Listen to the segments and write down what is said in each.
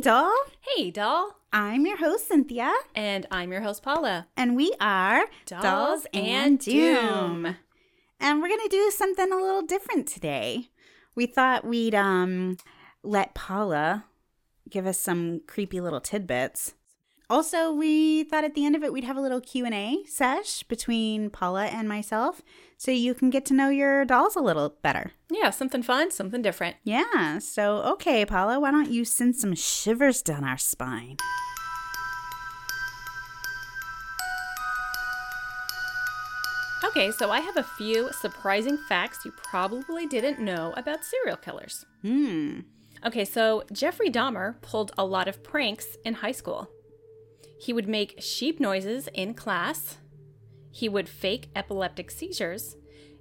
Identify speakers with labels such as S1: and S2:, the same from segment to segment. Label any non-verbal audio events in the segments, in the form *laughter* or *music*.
S1: doll.
S2: Hey, doll.
S1: I'm your host, Cynthia,
S2: And I'm your host, Paula.
S1: and we are
S2: Dolls and Doom.
S1: And we're going to do something a little different today. We thought we'd um let Paula give us some creepy little tidbits. Also, we thought at the end of it we'd have a little Q&A sesh between Paula and myself so you can get to know your dolls a little better.
S2: Yeah, something fun, something different.
S1: Yeah, so okay, Paula, why don't you send some shivers down our spine?
S2: Okay, so I have a few surprising facts you probably didn't know about serial killers.
S1: Hmm.
S2: Okay, so Jeffrey Dahmer pulled a lot of pranks in high school. He would make sheep noises in class, he would fake epileptic seizures,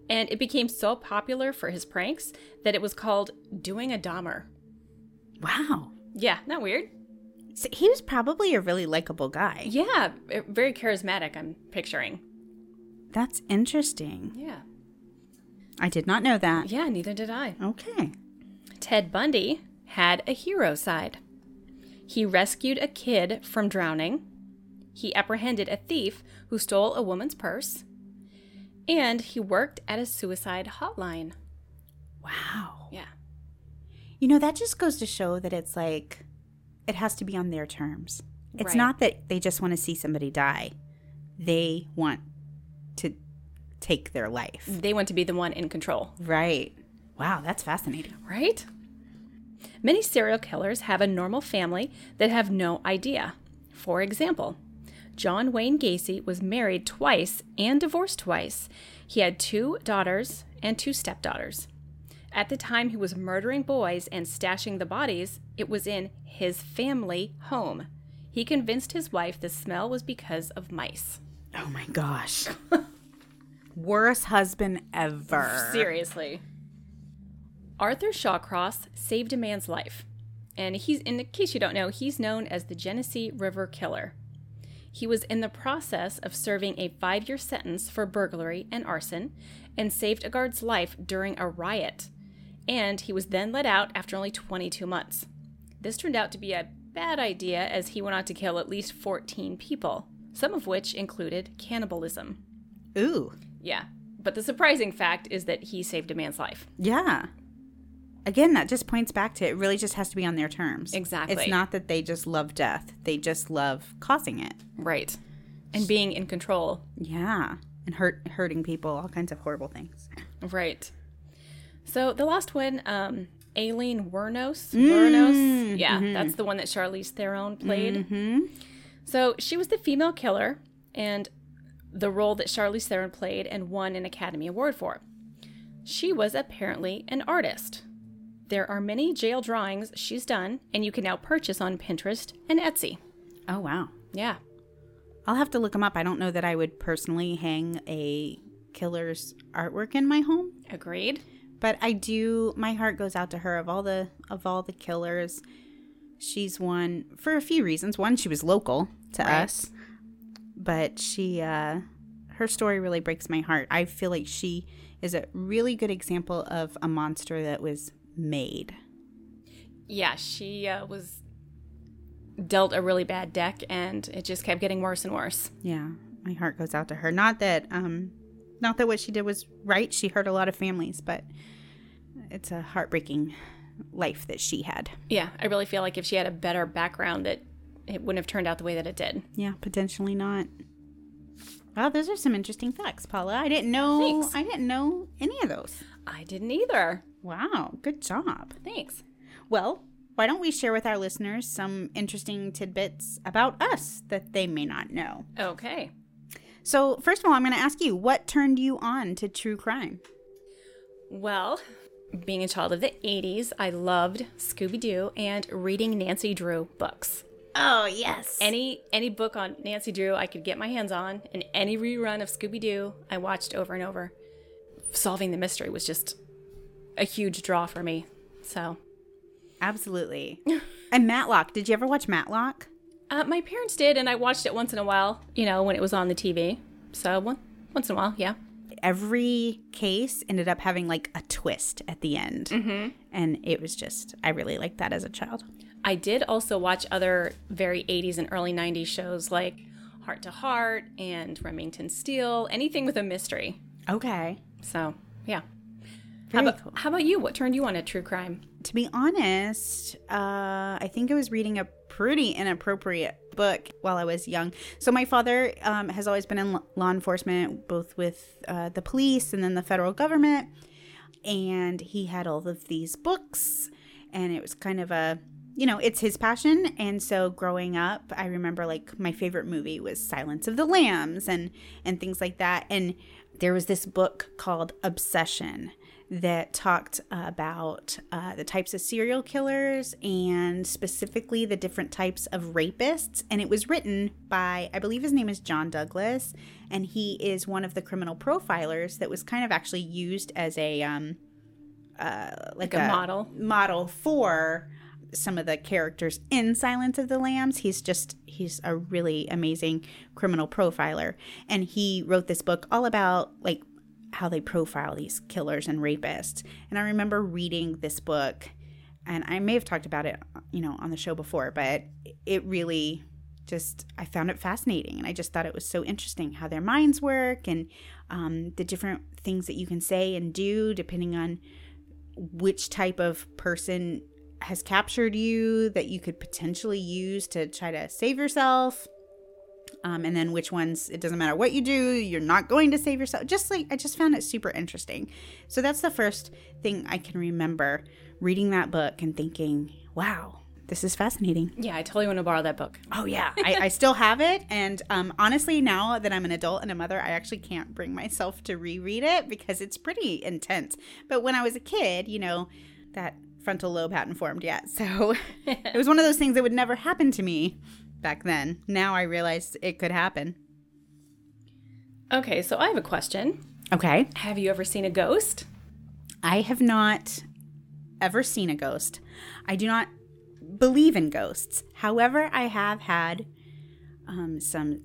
S2: and it became so popular for his pranks that it was called doing a Dahmer.
S1: Wow.
S2: Yeah, not weird?
S1: So he was probably a really likable guy.
S2: Yeah, very charismatic, I'm picturing.
S1: That's interesting.
S2: Yeah.
S1: I did not know that.
S2: Yeah, neither did I.
S1: Okay.
S2: Ted Bundy had a hero side. He rescued a kid from drowning. He apprehended a thief who stole a woman's purse. And he worked at a suicide hotline.
S1: Wow.
S2: Yeah.
S1: You know, that just goes to show that it's like it has to be on their terms. It's
S2: Right.
S1: not that they just want to see somebody die. They want to take their life.
S2: They want to be the one in control,
S1: Right. Wow, that's fascinating.
S2: right? Many serial killers have a normal family that have no idea. For example, John Wayne Gacy was married twice and divorced twice. He had two daughters and two stepdaughters. At the time he was murdering boys and stashing the bodies, it was in his family home. He convinced his wife the smell was because of mice.
S1: Oh my gosh. *laughs* Worst husband ever.
S2: Seriously. Arthur Shawcross saved a man's life. And he's, in case you don't know, he's known as the Genesee River Killer. He was in the process of serving a five year sentence for burglary and arson and saved a guard's life during a riot. And he was then let out after only 22 months. This turned out to be a bad idea as he went on to kill at least 14 people, some of which included cannibalism.
S1: Ooh.
S2: Yeah. But the surprising fact is that he saved a man's life.
S1: Yeah. Again, that just points back to it really just has to be on their terms.
S2: Exactly.
S1: It's not that they just love death, they just love causing it.
S2: Right. And being in control.
S1: Yeah. And hurt hurting people, all kinds of horrible things.
S2: Right. So the last one, um, Aileen Wuornos. Wuornos. Yeah, that's the one that Charlize Theron played.
S1: Mm-hmm.
S2: So she was the female killer and the role that Charlize Theron played and won an Academy Award for. She was apparently an artist. There are many jail drawings she's done, and you can now purchase on Pinterest and Etsy.
S1: Oh wow.
S2: Yeah.
S1: I'll have to look them up. I don't know that I would personally hang a killer's artwork in my home,
S2: Agreed.
S1: but I do. My heart goes out to her. Of all the of all the killers, she's one for a few reasons. One, she was local to
S2: Right.
S1: us, but she uh, her story really breaks my heart. I feel like she is a really good example of a monster that was made.
S2: Yeah, she uh, was dealt a really bad deck, and it just kept getting worse and worse.
S1: Yeah, my heart goes out to her. Not that um not that what she did was right. She hurt a lot of families, but it's a heartbreaking life that she had.
S2: Yeah, I really feel like if she had a better background, that it wouldn't have turned out the way that it did.
S1: Yeah, potentially not. Well, those are some interesting facts, Paula. I didn't know
S2: Thanks.
S1: I didn't know any of those.
S2: I didn't either.
S1: Wow, good job.
S2: Thanks.
S1: Well, why don't we share with our listeners some interesting tidbits about us that they may not know?
S2: Okay.
S1: So, first of all, I'm going to ask you, what turned you on to true crime?
S2: Well, being a child of the 80s, I loved Scooby Doo and reading Nancy Drew books.
S1: Oh, yes.
S2: Any any book on Nancy Drew I could get my hands on, and any rerun of Scooby Doo I watched over and over. Solving the mystery was just a huge draw for me. So,
S1: Absolutely. *laughs* and Matlock. Did you ever watch Matlock?
S2: uh, my parents did, and I watched it once in a while. You know, when it was on the TV. So one, once in a while, yeah.
S1: Every case ended up having like a twist at the end. Mm-hmm. And it was just, I really liked that as a child.
S2: I did also watch other very 80s and early 90s shows like Hart to Hart and Remington Steele, anything with a mystery.
S1: Okay.
S2: So, yeah.
S1: Very
S2: how about,
S1: cool.
S2: How about you? What turned you on to true crime?
S1: To be honest, uh, I think I was reading a pretty inappropriate book while I was young. So my father um, has always been in law enforcement, both with uh, the police and then the federal government, and he had all of these books, and it was kind of a you know, it's his passion. And so growing up, I remember like my favorite movie was Silence of the Lambs and and things like that. And there was this book called Obsession that talked about uh, the types of serial killers and specifically the different types of rapists. And it was written by, I believe his name is John Douglas, and he is one of the criminal profilers that was kind of actually used as a um, uh, like,
S2: Like a model?
S1: model for some of the characters in Silence of the Lambs. He's just he's a really amazing criminal profiler and he wrote this book all about like how they profile these killers and rapists. And I remember reading this book and I may have talked about it, you know, on the show before, but it really just I found it fascinating, and I just thought it was so interesting how their minds work and um, the different things that you can say and do depending on which type of person has captured you that you could potentially use to try to save yourself. Um, and then which ones it doesn't matter what you do you're not going to save yourself. Just like i just found it super interesting. So that's the first thing i can remember reading that book and thinking wow this is fascinating.
S2: Yeah, I totally want to borrow that book.
S1: oh yeah. *laughs* I, I still have it. And um, honestly now that i'm an adult and a mother i actually can't bring myself to reread it because it's pretty intense. But when i was a kid you know that frontal lobe hadn't formed yet. So *laughs* it was one of those things that would never happen to me back then now i realize it could happen
S2: Okay, so I have a question.
S1: okay
S2: Have you ever seen a ghost?
S1: I have not ever seen a ghost. I do not believe in ghosts. However, I have had um, some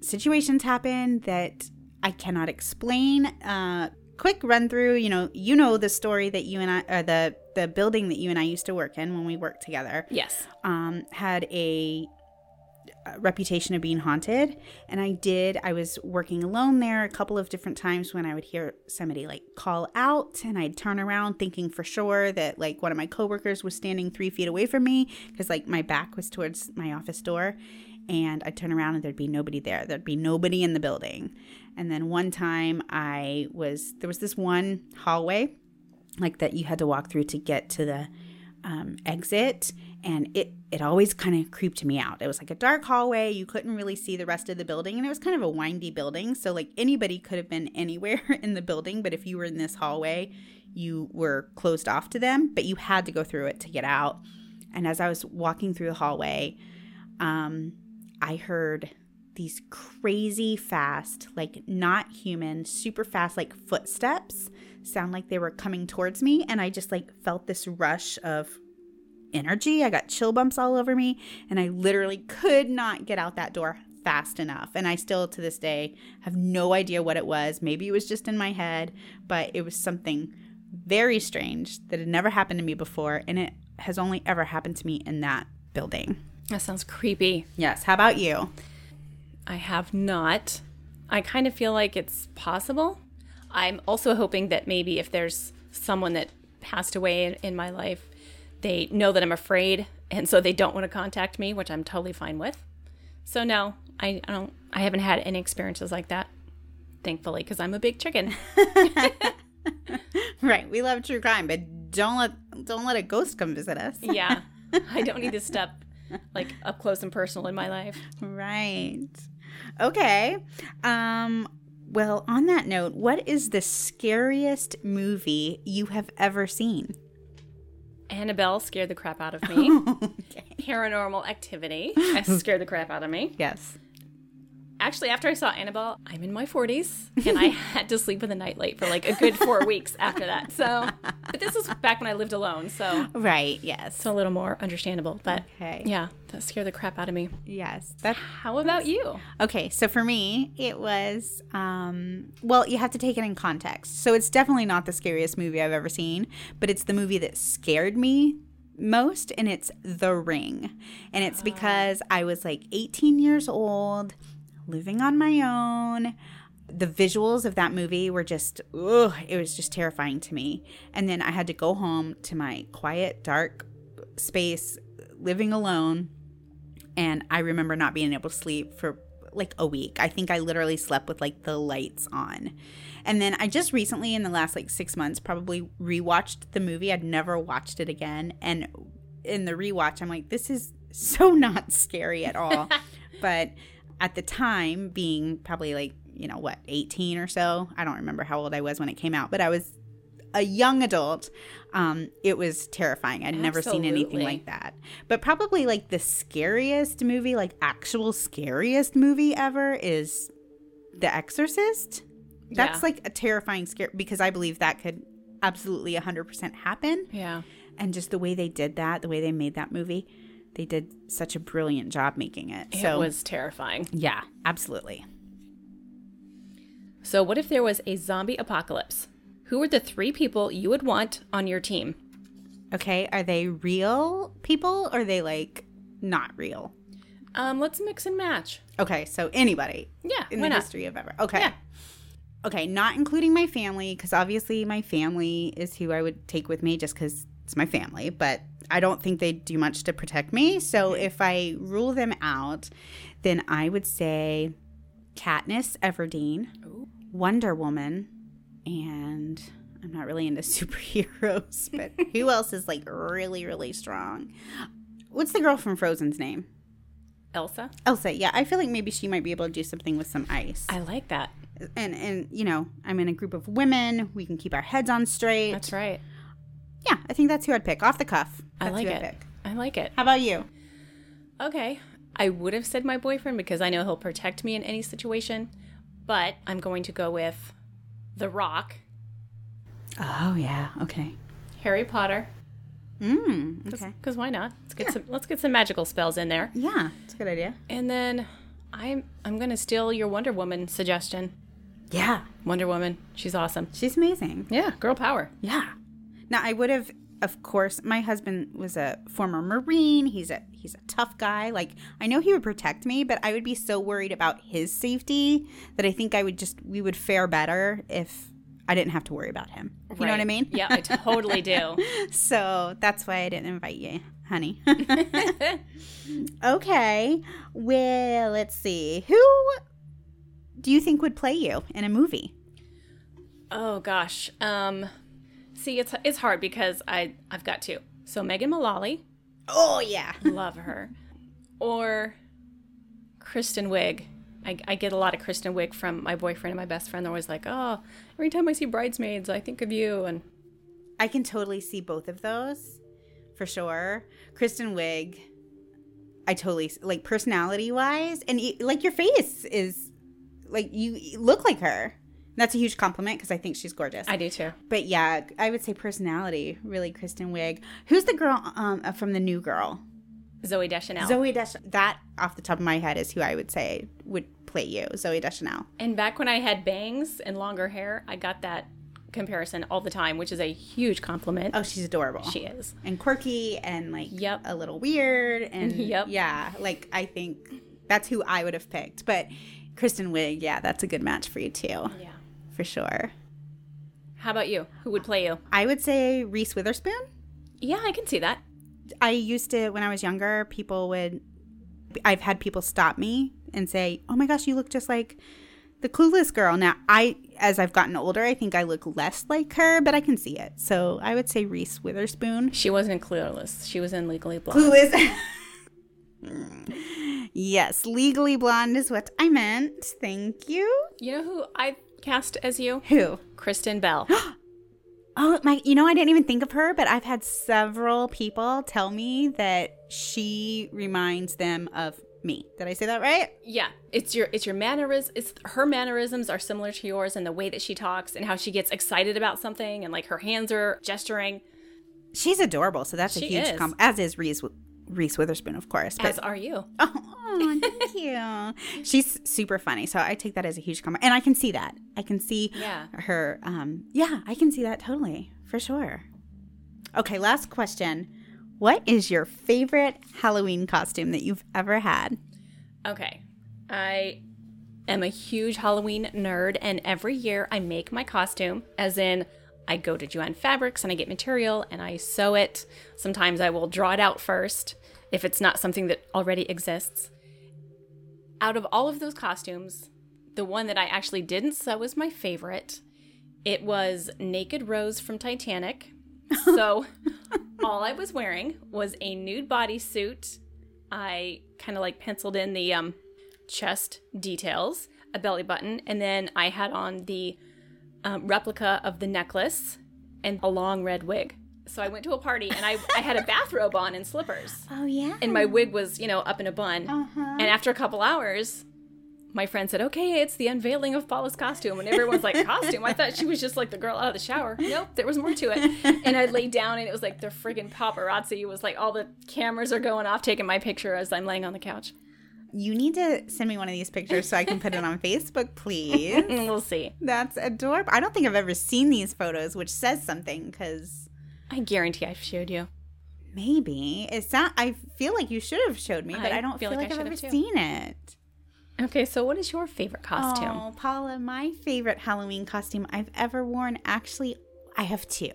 S1: situations happen that I cannot explain. Uh, quick run through. You know, you know the story that you and I, or the the building that you and I used to work in when we worked together
S2: Yes.
S1: um, had a, a reputation of being haunted. And I did. I was working alone there a couple of different times when I would hear somebody like call out, and I'd turn around thinking for sure that like one of my coworkers was standing three feet away from me because like my back was towards my office door. And I'd turn around and there'd be nobody there. There'd be nobody in the building. And then one time I was, there was this one hallway like that you had to walk through to get to the um, exit and it it always kind of creeped me out. It was like a dark hallway you couldn't really see the rest of the building and it was kind of a windy building so like anybody could have been *laughs* anywhere in the building but if you were in this hallway you were closed off to them but you had to go through it to get out. And as i was walking through the hallway um i heard these crazy fast like not human super fast like footsteps sound like they were coming towards me and i just like felt this rush of energy i got chill bumps all over me and i literally could not get out that door fast enough and i still to this day have no idea what it was maybe it was just in my head but it was something very strange that had never happened to me before and it has only ever happened to me in that building
S2: That sounds creepy.
S1: yes how about you
S2: I have not. I kind of feel like it's possible. I'm also hoping that maybe if there's someone that passed away in, in my life, they know that I'm afraid and so they don't want to contact me, which I'm totally fine with. So no, I, I don't I haven't had any experiences like that. Thankfully, because I'm a big chicken. *laughs*
S1: right we love true crime but don't let don't let a ghost come visit us
S2: yeah. *laughs* I don't need to step like up close and personal in my life.
S1: Right. Okay. Um well, on that note, what is the scariest movie you have ever seen?
S2: Annabelle scared the crap out of me. *laughs*
S1: okay.
S2: Paranormal activity *laughs* scared the crap out of me.
S1: Yes.
S2: Actually, after I saw Annabelle, I'm in my 40s and I *laughs* had to sleep with a nightlight for like a good four *laughs* weeks after that. So, but this was back when I lived alone. So
S1: Right. Yes.
S2: it's a little more understandable. But
S1: Okay.
S2: yeah, that scared the crap out of me.
S1: Yes. That
S2: How about you?
S1: Okay, so for me, it was um well, you have to take it in context. So it's definitely not the scariest movie I've ever seen, but it's the movie that scared me most, and it's The Ring. And it's because I was like 18 years old, living on my own. The visuals of that movie were just, ugh, it was just terrifying to me. And then I had to go home to my quiet, dark space, living alone. And I remember not being able to sleep for like a week. I think I literally slept with like the lights on. And then I just recently, in the last like six months, probably rewatched the movie. I'd never watched it again. And in the rewatch, I'm like, this is so not scary at all. *laughs* but at the time, being probably like, you know, what, 18 or so, I don't remember how old I was when it came out, but I was a young adult, um, it was terrifying. I'd never seen anything like that. But probably like the scariest movie, like actual scariest movie ever is The Exorcist. That's
S2: Yeah.
S1: like a terrifying scare because I believe that could absolutely 100% happen.
S2: Yeah.
S1: And just the way they did that, the way they made that movie, they did such a brilliant job making it.
S2: It
S1: so,
S2: was terrifying.
S1: yeah, absolutely.
S2: So, what if there was a zombie apocalypse? Who are the three people you would want on your team?
S1: Okay, are they real people or are they like not real?
S2: Um, let's mix and match.
S1: Okay, so anybody
S2: Yeah,
S1: in the
S2: not?
S1: history of ever. Okay.
S2: Yeah.
S1: Okay, not including my family because obviously my family is who I would take with me just because it's my family, but I don't think they do much to protect me. So if I rule them out, then I would say Katniss Everdeen, Wonder Woman, and I'm not really into *laughs* superheroes, but who *laughs* else is like really, really strong? What's the girl from Frozen's name?
S2: Elsa?
S1: Elsa. Yeah, I feel like maybe she might be able to do something with some ice.
S2: I like that.
S1: and and you know, I'm in a group of women. We can keep our heads on straight.
S2: That's right.
S1: Yeah, I think that's who I'd pick off the cuff.
S2: I like it. I like it.
S1: How about you?
S2: Okay. I would have said my boyfriend because I know he'll protect me in any situation, but I'm going to go with The Rock,
S1: Oh yeah. Okay.
S2: Harry Potter.
S1: Mm. Okay.
S2: Because why not? Let's get some. Let's get some magical spells in there.
S1: Yeah, it's a good idea.
S2: And then I'm I'm gonna steal your Wonder Woman suggestion.
S1: Yeah,
S2: Wonder Woman, she's awesome.
S1: she's amazing.
S2: Yeah, girl power.
S1: Yeah. Now I would have, of course. My husband was a former Marine. He's a he's a tough guy. Like I know he would protect me, but I would be so worried about his safety that I think I would just we would fare better if I didn't have to worry about him. You know what I mean?
S2: Yeah, I totally do. *laughs*
S1: So that's why I didn't invite you, honey. *laughs* *laughs* okay. Well, let's see. Who do you think would play you in a movie?
S2: oh gosh. Um, see, it's it's hard because I I've got two. So Megan Mullally,
S1: Oh, yeah.
S2: love her, or Kristen Wiig. I, I get a lot of Kristen Wiig from my boyfriend and my best friend. They're always like, "Oh, every time I see Bridesmaids, I think of you." And
S1: I can totally see both of those for sure. Kristen Wiig, I totally like personality wise, and like your face is like you you look like her. That's a huge compliment because I think she's gorgeous.
S2: I do too.
S1: but yeah, I would say personality, really Kristen Wiig. Who's the girl um, uh, from the New Girl?
S2: Zooey Deschanel.
S1: Zooey Deschanel. That off the top of my head is who I would say would play you, Zooey Deschanel.
S2: And back when I had bangs and longer hair, I got that comparison all the time, which is a huge compliment.
S1: Oh, she's adorable.
S2: she is.
S1: and quirky and like
S2: Yep.
S1: a little weird and *laughs*
S2: Yep.
S1: yeah, like I think that's who I would have picked. But Kristen Wiig, yeah, that's a good match for you too,
S2: Yeah.
S1: For sure.
S2: How about you? Who would play you?
S1: I would say Reese Witherspoon.
S2: Yeah, I can see that.
S1: I used to when I was younger, people would I've had people stop me and say, "Oh my gosh, you look just like the clueless girl." Now, I as I've gotten older, I think I look less like her, but I can see it. So, I would say Reese Witherspoon.
S2: She wasn't in Clueless. She was in Legally Blonde.
S1: Clueless. *laughs* yes, legally blonde is what I meant. Thank you.
S2: You know who I cast as you?
S1: Who?
S2: Kristen Bell. *gasps*
S1: Oh my! You know, I didn't even think of her, but I've had several people tell me that she reminds them of me. Did I say that right?
S2: yeah, it's your it's your mannerisms. It's her mannerisms are similar to yours, and the way that she talks and how she gets excited about something, and like her hands are gesturing.
S1: She's adorable, so that's a huge
S2: is.
S1: compliment. As is Reese Reese Witherspoon, of course. But
S2: As are you. *laughs*
S1: oh, thank you. *laughs* She's super funny, so I take that as a huge compliment, and I can see that. I can see
S2: Yeah.
S1: her. Um, yeah, I can see that totally for sure. Okay, last question: What is your favorite Halloween costume that you've ever had?
S2: Okay. I am a huge Halloween nerd, and every year I make my costume, as in, I go to Joann Fabrics and I get material and I sew it. Sometimes I will draw it out first if it's not something that already exists. Out of all of those costumes, the one that I actually didn't sew was my favorite. It was Naked Rose from Titanic. *laughs* So all I was wearing was a nude bodysuit. I kind of like penciled in the um, chest details, a belly button, and then I had on the um, replica of the necklace and a long red wig. So I went to a party and I, I had a *laughs* bathrobe on and slippers.
S1: Oh yeah.
S2: And my wig was, you know, up in a bun.
S1: Uh-huh.
S2: And after a couple hours, my friend said, okay, it's the unveiling of Paula's costume. And everyone's like, *laughs* costume? I thought she was just like the girl out of the shower. Nope, there was more to it. *laughs* And I laid down and it was like the friggin' paparazzi was like, all the cameras are going off taking my picture as I'm laying on the couch.
S1: You need to send me one of these pictures so I can put it on *laughs* Facebook, please. *laughs*
S2: We'll see.
S1: That's adorable. I don't think I've ever seen these photos, which says something because
S2: I guarantee I've showed you.
S1: maybe it's not. I feel like you should have showed me, but
S2: I
S1: I don't
S2: feel
S1: feel,
S2: like
S1: like,
S2: I
S1: I've ever
S2: should have too.
S1: seen it.
S2: Okay, so what is your favorite costume?
S1: Oh, Paula, my favorite Halloween costume I've ever worn. Actually, I have two,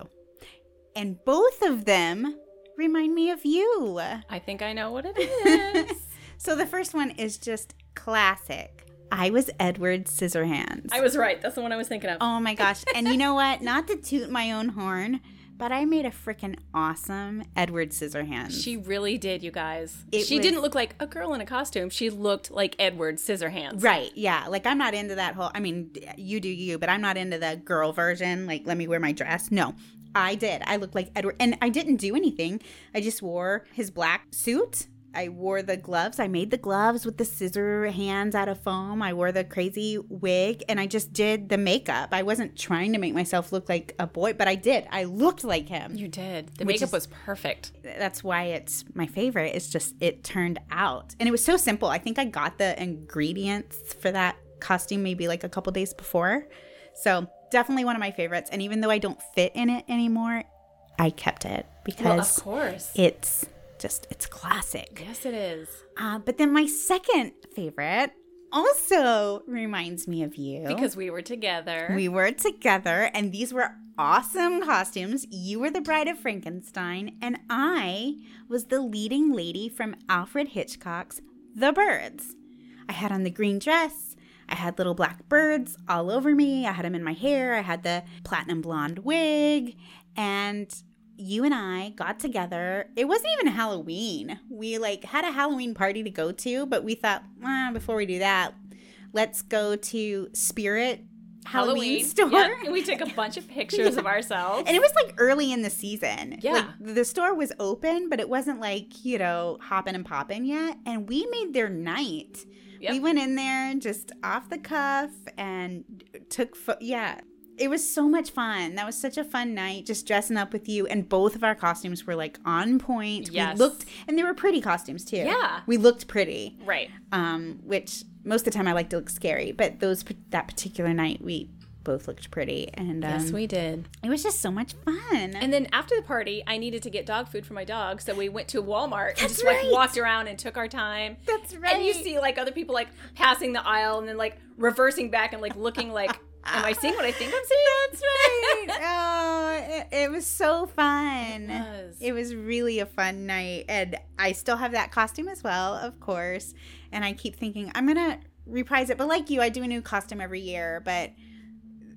S1: and both of them remind me of you.
S2: I think I know what it *laughs* is.
S1: So the first one is just classic. I was Edward Scissorhands.
S2: I was right. That's the one I was thinking of.
S1: Oh my gosh. And you know what? Not to toot my own horn, but I made a freaking awesome Edward Scissorhands.
S2: She really did, you guys.
S1: It
S2: she
S1: was-
S2: didn't look like a girl in a costume. She looked like Edward Scissorhands.
S1: Right, yeah. Like I'm not into that whole I mean, you do you, but I'm not into the girl version, like let me wear my dress. No. I did. I looked like Edward and I didn't do anything. I just wore his black suit. I wore the gloves. I made the gloves with the scissor hands out of foam. I wore the crazy wig and I just did the makeup. I wasn't trying to make myself look like a boy, but I did. I looked like him.
S2: You did. The makeup
S1: is-
S2: was perfect.
S1: that's why it's my favorite. It's just it turned out, and it was so simple. I think I got the ingredients for that costume maybe like a couple days before, so definitely one of my favorites. And even though I don't fit in it anymore, I kept it
S2: Well, of course.
S1: it's just it's classic.
S2: yes, it is.
S1: Uh, but then my second favorite also reminds me of you
S2: Because we were together.
S1: we were together, and these were awesome costumes. You were the bride of Frankenstein, and I was the leading lady from Alfred Hitchcock's The Birds. I had on the green dress. I had little black birds all over me. I had them in my hair. I had the platinum blonde wig. And you and I got together. It wasn't even Halloween. We like had a Halloween party to go to, but we thought, before we do that, let's go to Spirit Halloween, store.
S2: Yep, and we took a bunch of *laughs* pictures of ourselves.
S1: And it was like early in the season.
S2: Yeah.
S1: Like the store was open, but it wasn't like, you know, hopping and popping yet. And we made their night.
S2: Yep.
S1: We went in there just off the cuff and took, pho- yeah. It was so much fun. That was such a fun night just dressing up with you. And both of our costumes were like on point.
S2: Yes.
S1: We looked, and they were pretty costumes too.
S2: Yeah.
S1: We looked pretty
S2: right.
S1: um, which most of the time I like to look scary, but those that particular night we both looked pretty, and um,
S2: Yes, we did.
S1: it was just so much fun.
S2: And then after the party, I needed to get dog food for my dog, so we went to Walmart
S1: that's and
S2: just like walked around and took our time.
S1: That's right.
S2: And you see like other people like passing the aisle and then like reversing back and like looking like, am I seeing what I think I'm seeing? *laughs*
S1: That's right. oh, it, it was so fun.
S2: It was.
S1: It was really a fun night, and I still have that costume as well, of course. And I keep thinking I'm gonna reprise it, but like you, I do a new costume every year, but.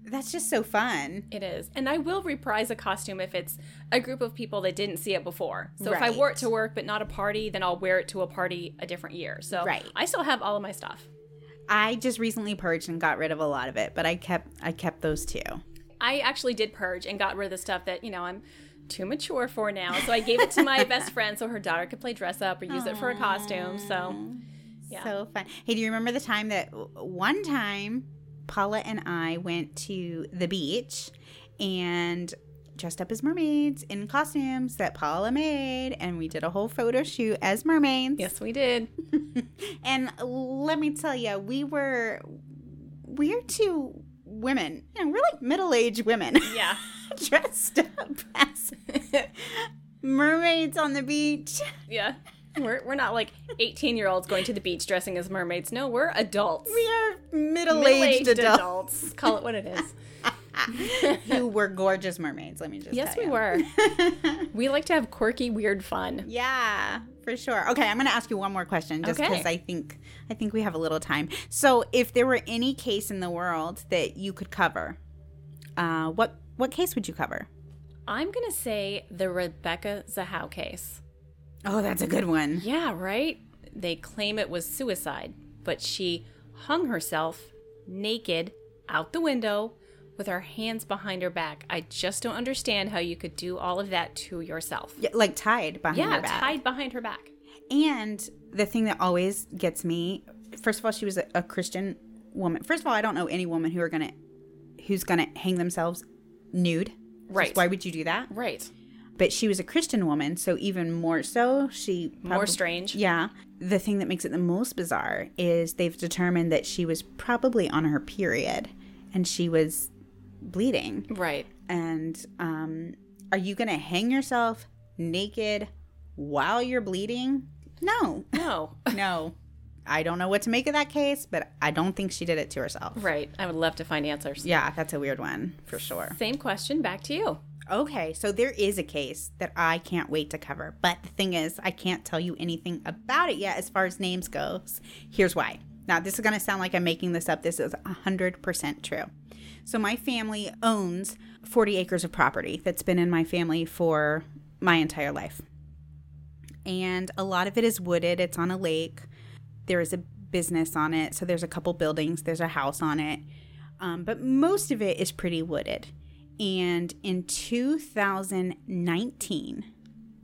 S1: That's just so fun.
S2: It is. And I will reprise a costume if it's a group of people that didn't see it before. So if I wore it to work but not a party, then I'll wear it to a party a different year. So
S1: Right.
S2: I still have all of my stuff.
S1: I just recently purged and got rid of a lot of it, but I kept I kept those two.
S2: I actually did purge and got rid of the stuff that, you know, I'm too mature for now. So I gave it to my *laughs* best friend so her daughter could play dress up or use it for a costume. So Yeah.
S1: So fun. Hey, do you remember the time that one time Paula and I went to the beach and dressed up as mermaids in costumes that Paula made and we did a whole photo shoot as mermaids.
S2: yes, we did. *laughs*
S1: and let me tell you, we were we're two women, you know, we're like middle-aged women
S2: Yeah. *laughs*
S1: dressed up as Mermaids on the beach.
S2: Yeah. We're, we're not like 18 year olds going to the beach dressing as mermaids. No, we're adults.
S1: We are middle
S2: Middle-aged
S1: aged adults.
S2: Call it what it is. *laughs* *laughs*
S1: who were gorgeous mermaids. Let me just
S2: yes, we
S1: you.
S2: were. *laughs* we like to have quirky, weird fun.
S1: Yeah, for sure. Okay, I'm going to ask you one more question just
S2: Okay.
S1: because I think I think we have a little time. So, if there were any case in the world that you could cover, uh, what what case would you cover?
S2: I'm going to say the Rebecca Zahau case.
S1: Oh, that's a good one.
S2: Yeah, right? They claim it was suicide, but she hung herself naked out the window with her hands behind her back. I just don't understand how you could do all of that to yourself.
S1: Yeah, like tied behind
S2: Yeah,
S1: her back.
S2: tied behind her back.
S1: And the thing that always gets me, first of all, she was a, a Christian woman. First of all, I don't know any woman who are gonna who's gonna hang themselves nude.
S2: Right.
S1: Why would you do that?
S2: Right.
S1: But she was a Christian woman, so even more so, she
S2: More strange.
S1: Yeah. The thing that makes it the most bizarre is they've determined that she was probably on her period and she was bleeding.
S2: Right.
S1: And um, are you going to hang yourself naked while you're bleeding? No.
S2: No. *laughs*
S1: No. I don't know what to make of that case, but I don't think she did it to herself.
S2: right. I would love to find answers.
S1: Yeah, that's a weird one for sure.
S2: Same question back to you.
S1: Okay, so there is a case that I can't wait to cover, but the thing is, I can't tell you anything about it yet as far as names goes. Here's why. Now, this is going to sound like I'm making this up. This is 100% true. So, my family owns 40 acres of property that's been in my family for my entire life. And a lot of it is wooded, it's on a lake. There is a business on it, so there's a couple buildings, there's a house on it. Um, but most of it is pretty wooded. And in 2019,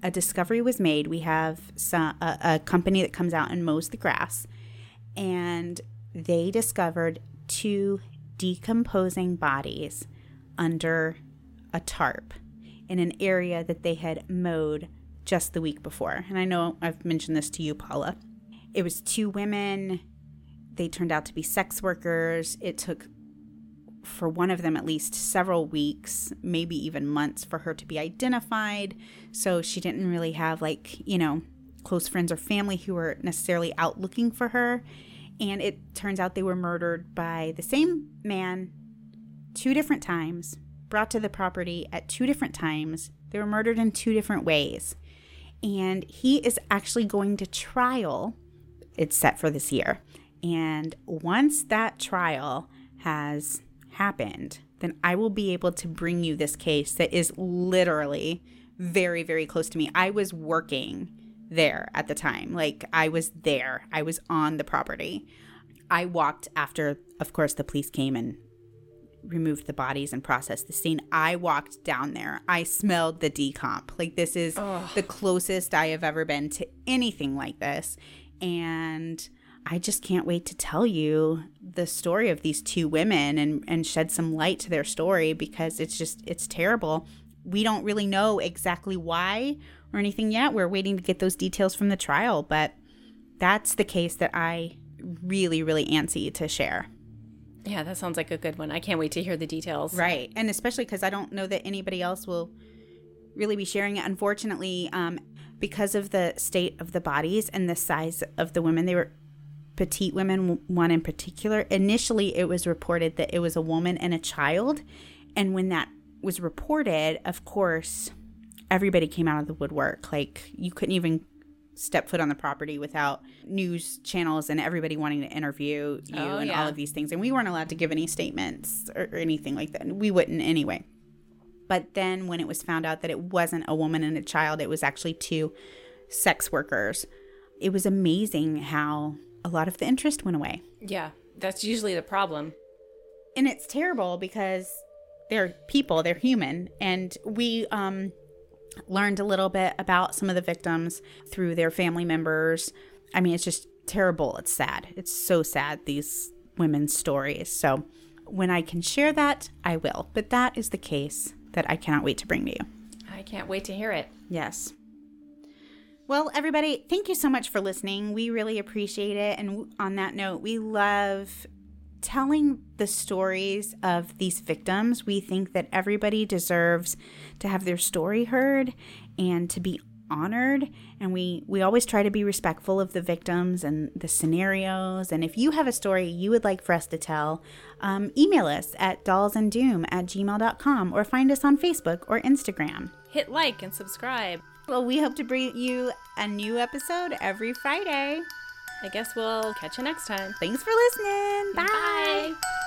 S1: a discovery was made. We have some, a, a company that comes out and mows the grass, and they discovered two decomposing bodies under a tarp in an area that they had mowed just the week before. And I know I've mentioned this to you, Paula. It was two women. They turned out to be sex workers. It took for one of them at least several weeks, maybe even months for her to be identified. So she didn't really have like, you know, close friends or family who were necessarily out looking for her. And it turns out they were murdered by the same man two different times, brought to the property at two different times. They were murdered in two different ways. And he is actually going to trial. It's set for this year. And once that trial has happened, then I will be able to bring you this case that is literally very, very close to me. I was working there at the time. Like, I was there, I was on the property. I walked after, of course, the police came and removed the bodies and processed the scene. I walked down there. I smelled the decomp. Like, this is the closest I have ever been to anything like this. And I just can't wait to tell you the story of these two women and, and shed some light to their story because it's just, it's terrible. We don't really know exactly why or anything yet. We're waiting to get those details from the trial, but that's the case that I really, really antsy to share.
S2: Yeah, that sounds like a good one. I can't wait to hear the details.
S1: Right. And especially because I don't know that anybody else will really be sharing it. Unfortunately, um, because of the state of the bodies and the size of the women, they were petite women, one in particular. Initially, it was reported that it was a woman and a child. And when that was reported, of course, everybody came out of the woodwork. Like, you couldn't even step foot on the property without news channels and everybody wanting to interview you
S2: Oh,
S1: and
S2: yeah.
S1: all of these things. And we weren't allowed to give any statements or, or anything like that. And We wouldn't anyway. But then when it was found out that it wasn't a woman and a child, it was actually two sex workers. It was amazing how a lot of the interest went away.
S2: Yeah, that's usually the problem.
S1: And it's terrible because they're people, they're human. And we um, learned a little bit about some of the victims through their family members. I mean, it's just terrible. It's sad. It's so sad, these women's stories. So when I can share that, I will. But that is the case that I cannot wait to bring to you.
S2: I can't wait to hear it.
S1: Yes. Well, everybody, thank you so much for listening. We really appreciate it. And on that note, we love telling the stories of these victims, we think that everybody deserves to have their story heard and to be honored. And we we always try to be respectful of the victims and the scenarios. And if you have a story you would like for us to tell um, email us at dollsanddoom at gmail.com or find us on facebook or instagram.
S2: Hit like and subscribe.
S1: well we hope to bring you a new episode every friday
S2: I guess we'll catch you next time.
S1: thanks for listening bye.
S2: Bye.